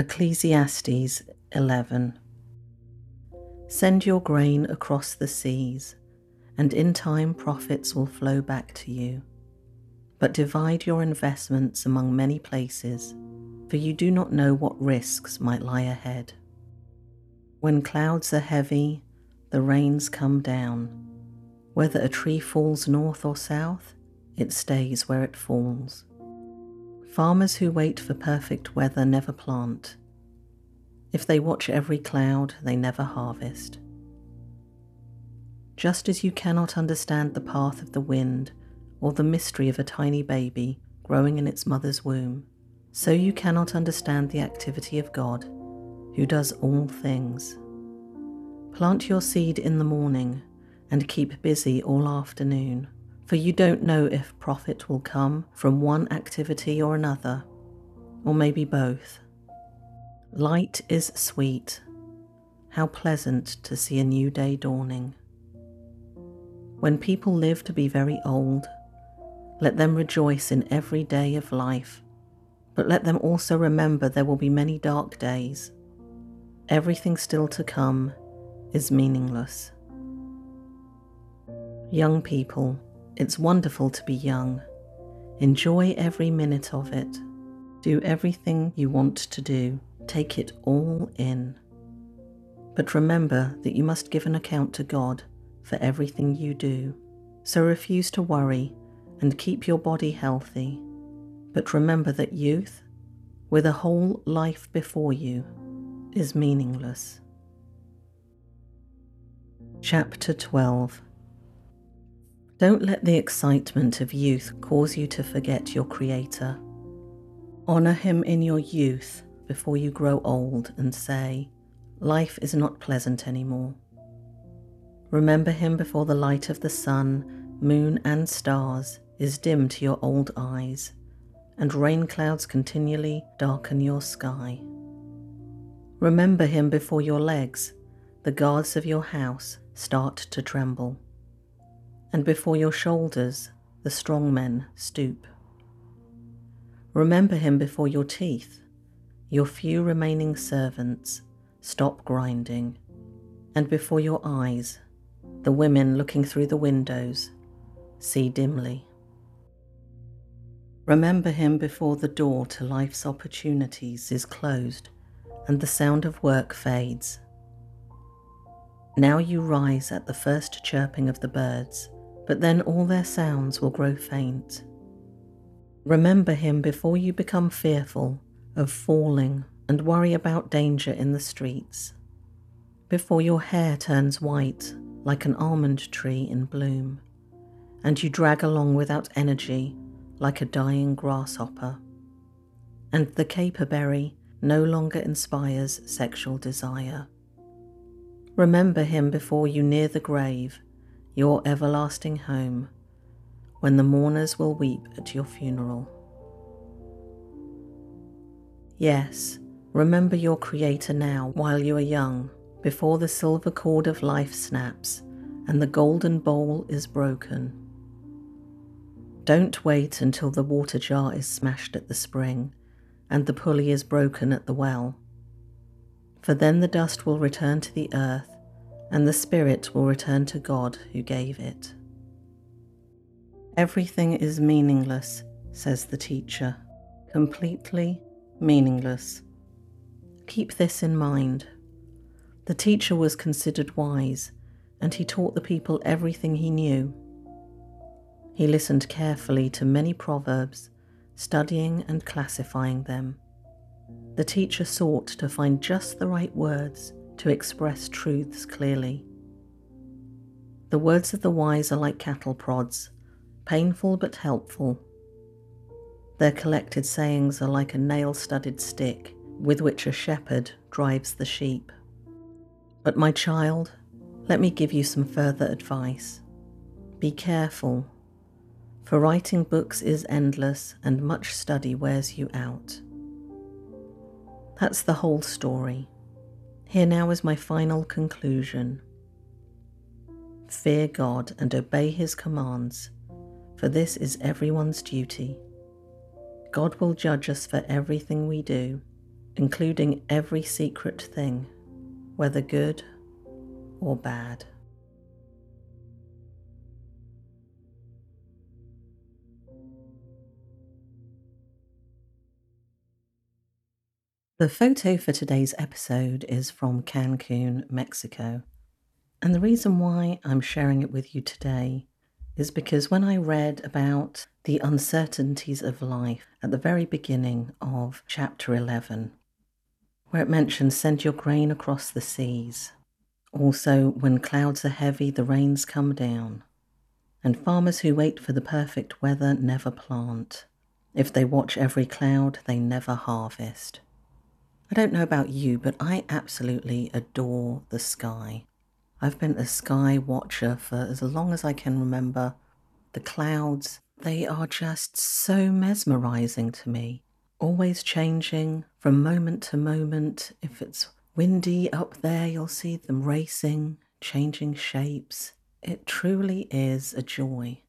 Ecclesiastes 11 Send your grain across the seas, and in time profits will flow back to you. But divide your investments among many places, for you do not know what risks might lie ahead. When clouds are heavy, the rains come down. Whether a tree falls north or south, it stays where it falls. Farmers who wait for perfect weather never plant. If they watch every cloud, they never harvest. Just as you cannot understand the path of the wind or the mystery of a tiny baby growing in its mother's womb, so you cannot understand the activity of God, who does all things. Plant your seed in the morning and keep busy all afternoon for you don't know if profit will come from one activity or another, or maybe both. Light is sweet. How pleasant to see a new day dawning. When people live to be very old, let them rejoice in every day of life, but let them also remember there will be many dark days. Everything still to come is meaningless. Young people, it's wonderful to be young. Enjoy every minute of it. Do everything you want to do. Take it all in. But remember that you must give an account to God for everything you do. So refuse to worry and keep your body healthy. But remember that youth, with a whole life before you, is meaningless. Chapter 12 don't let the excitement of youth cause you to forget your Creator. Honour Him in your youth before you grow old and say, Life is not pleasant anymore. Remember Him before the light of the sun, moon, and stars is dim to your old eyes, and rain clouds continually darken your sky. Remember Him before your legs, the guards of your house, start to tremble and before your shoulders the strong men stoop. Remember him before your teeth, your few remaining servants stop grinding, and before your eyes the women looking through the windows see dimly. Remember him before the door to life's opportunities is closed and the sound of work fades. Now you rise at the first chirping of the birds but then all their sounds will grow faint. Remember him before you become fearful of falling and worry about danger in the streets, before your hair turns white like an almond tree in bloom, and you drag along without energy like a dying grasshopper, and the caperberry no longer inspires sexual desire. Remember him before you near the grave your everlasting home, when the mourners will weep at your funeral. Yes, remember your Creator now while you are young, before the silver cord of life snaps and the golden bowl is broken. Don't wait until the water jar is smashed at the spring and the pulley is broken at the well, for then the dust will return to the earth and the spirit will return to God who gave it. Everything is meaningless, says the teacher, completely meaningless. Keep this in mind. The teacher was considered wise, and he taught the people everything he knew. He listened carefully to many proverbs, studying and classifying them. The teacher sought to find just the right words to express truths clearly. The words of the wise are like cattle prods, painful but helpful. Their collected sayings are like a nail studded stick with which a shepherd drives the sheep. But, my child, let me give you some further advice. Be careful, for writing books is endless and much study wears you out. That's the whole story. Here now is my final conclusion. Fear God and obey His commands, for this is everyone's duty. God will judge us for everything we do, including every secret thing, whether good or bad. The photo for today's episode is from Cancun, Mexico. And the reason why I'm sharing it with you today is because when I read about the uncertainties of life at the very beginning of chapter 11, where it mentions send your grain across the seas, also when clouds are heavy, the rains come down, and farmers who wait for the perfect weather never plant. If they watch every cloud, they never harvest. I don't know about you, but I absolutely adore the sky. I've been a sky watcher for as long as I can remember. The clouds, they are just so mesmerizing to me. Always changing from moment to moment. If it's windy up there, you'll see them racing, changing shapes. It truly is a joy.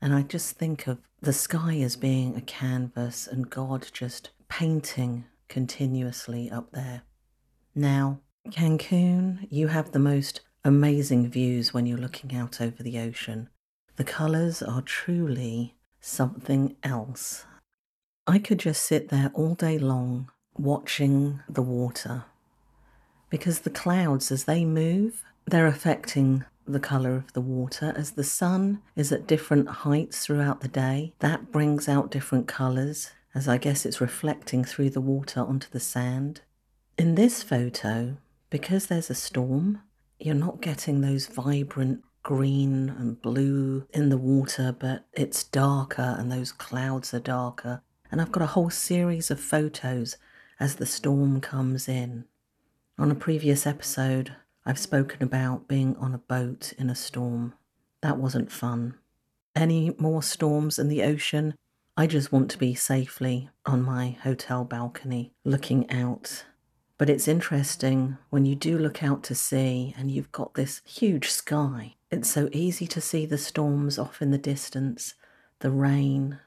And I just think of the sky as being a canvas and God just painting continuously up there. Now, Cancun, you have the most amazing views when you're looking out over the ocean. The colours are truly something else. I could just sit there all day long watching the water because the clouds, as they move, they're affecting the colour of the water. As the sun is at different heights throughout the day, that brings out different colours as I guess it's reflecting through the water onto the sand. In this photo, because there's a storm, you're not getting those vibrant green and blue in the water, but it's darker and those clouds are darker. And I've got a whole series of photos as the storm comes in. On a previous episode, I've spoken about being on a boat in a storm. That wasn't fun. Any more storms in the ocean, I just want to be safely on my hotel balcony looking out. But it's interesting when you do look out to sea and you've got this huge sky. It's so easy to see the storms off in the distance, the rain,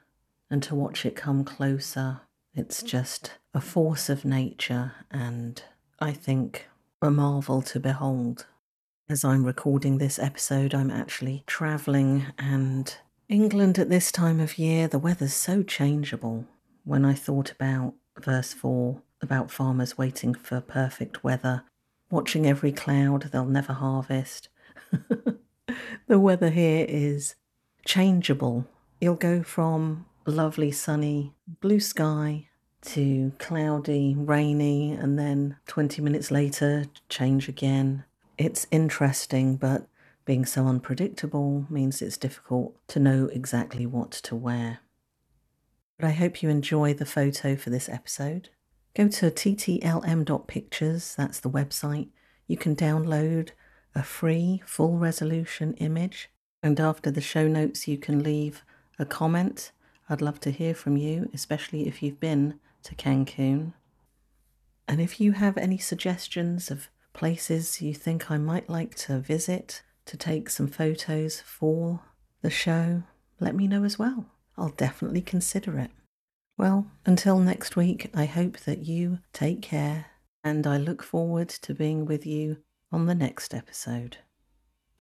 and to watch it come closer. It's just a force of nature and I think a marvel to behold. As I'm recording this episode, I'm actually travelling and England at this time of year, the weather's so changeable. When I thought about verse 4 about farmers waiting for perfect weather, watching every cloud they'll never harvest, the weather here is changeable. You'll go from lovely sunny blue sky to cloudy, rainy, and then 20 minutes later, change again. It's interesting, but being so unpredictable means it's difficult to know exactly what to wear. But I hope you enjoy the photo for this episode. Go to ttlm.pictures, that's the website. You can download a free full resolution image, and after the show notes, you can leave a comment. I'd love to hear from you, especially if you've been to Cancun. And if you have any suggestions of places you think I might like to visit, to take some photos for the show, let me know as well. I'll definitely consider it. Well, until next week, I hope that you take care and I look forward to being with you on the next episode.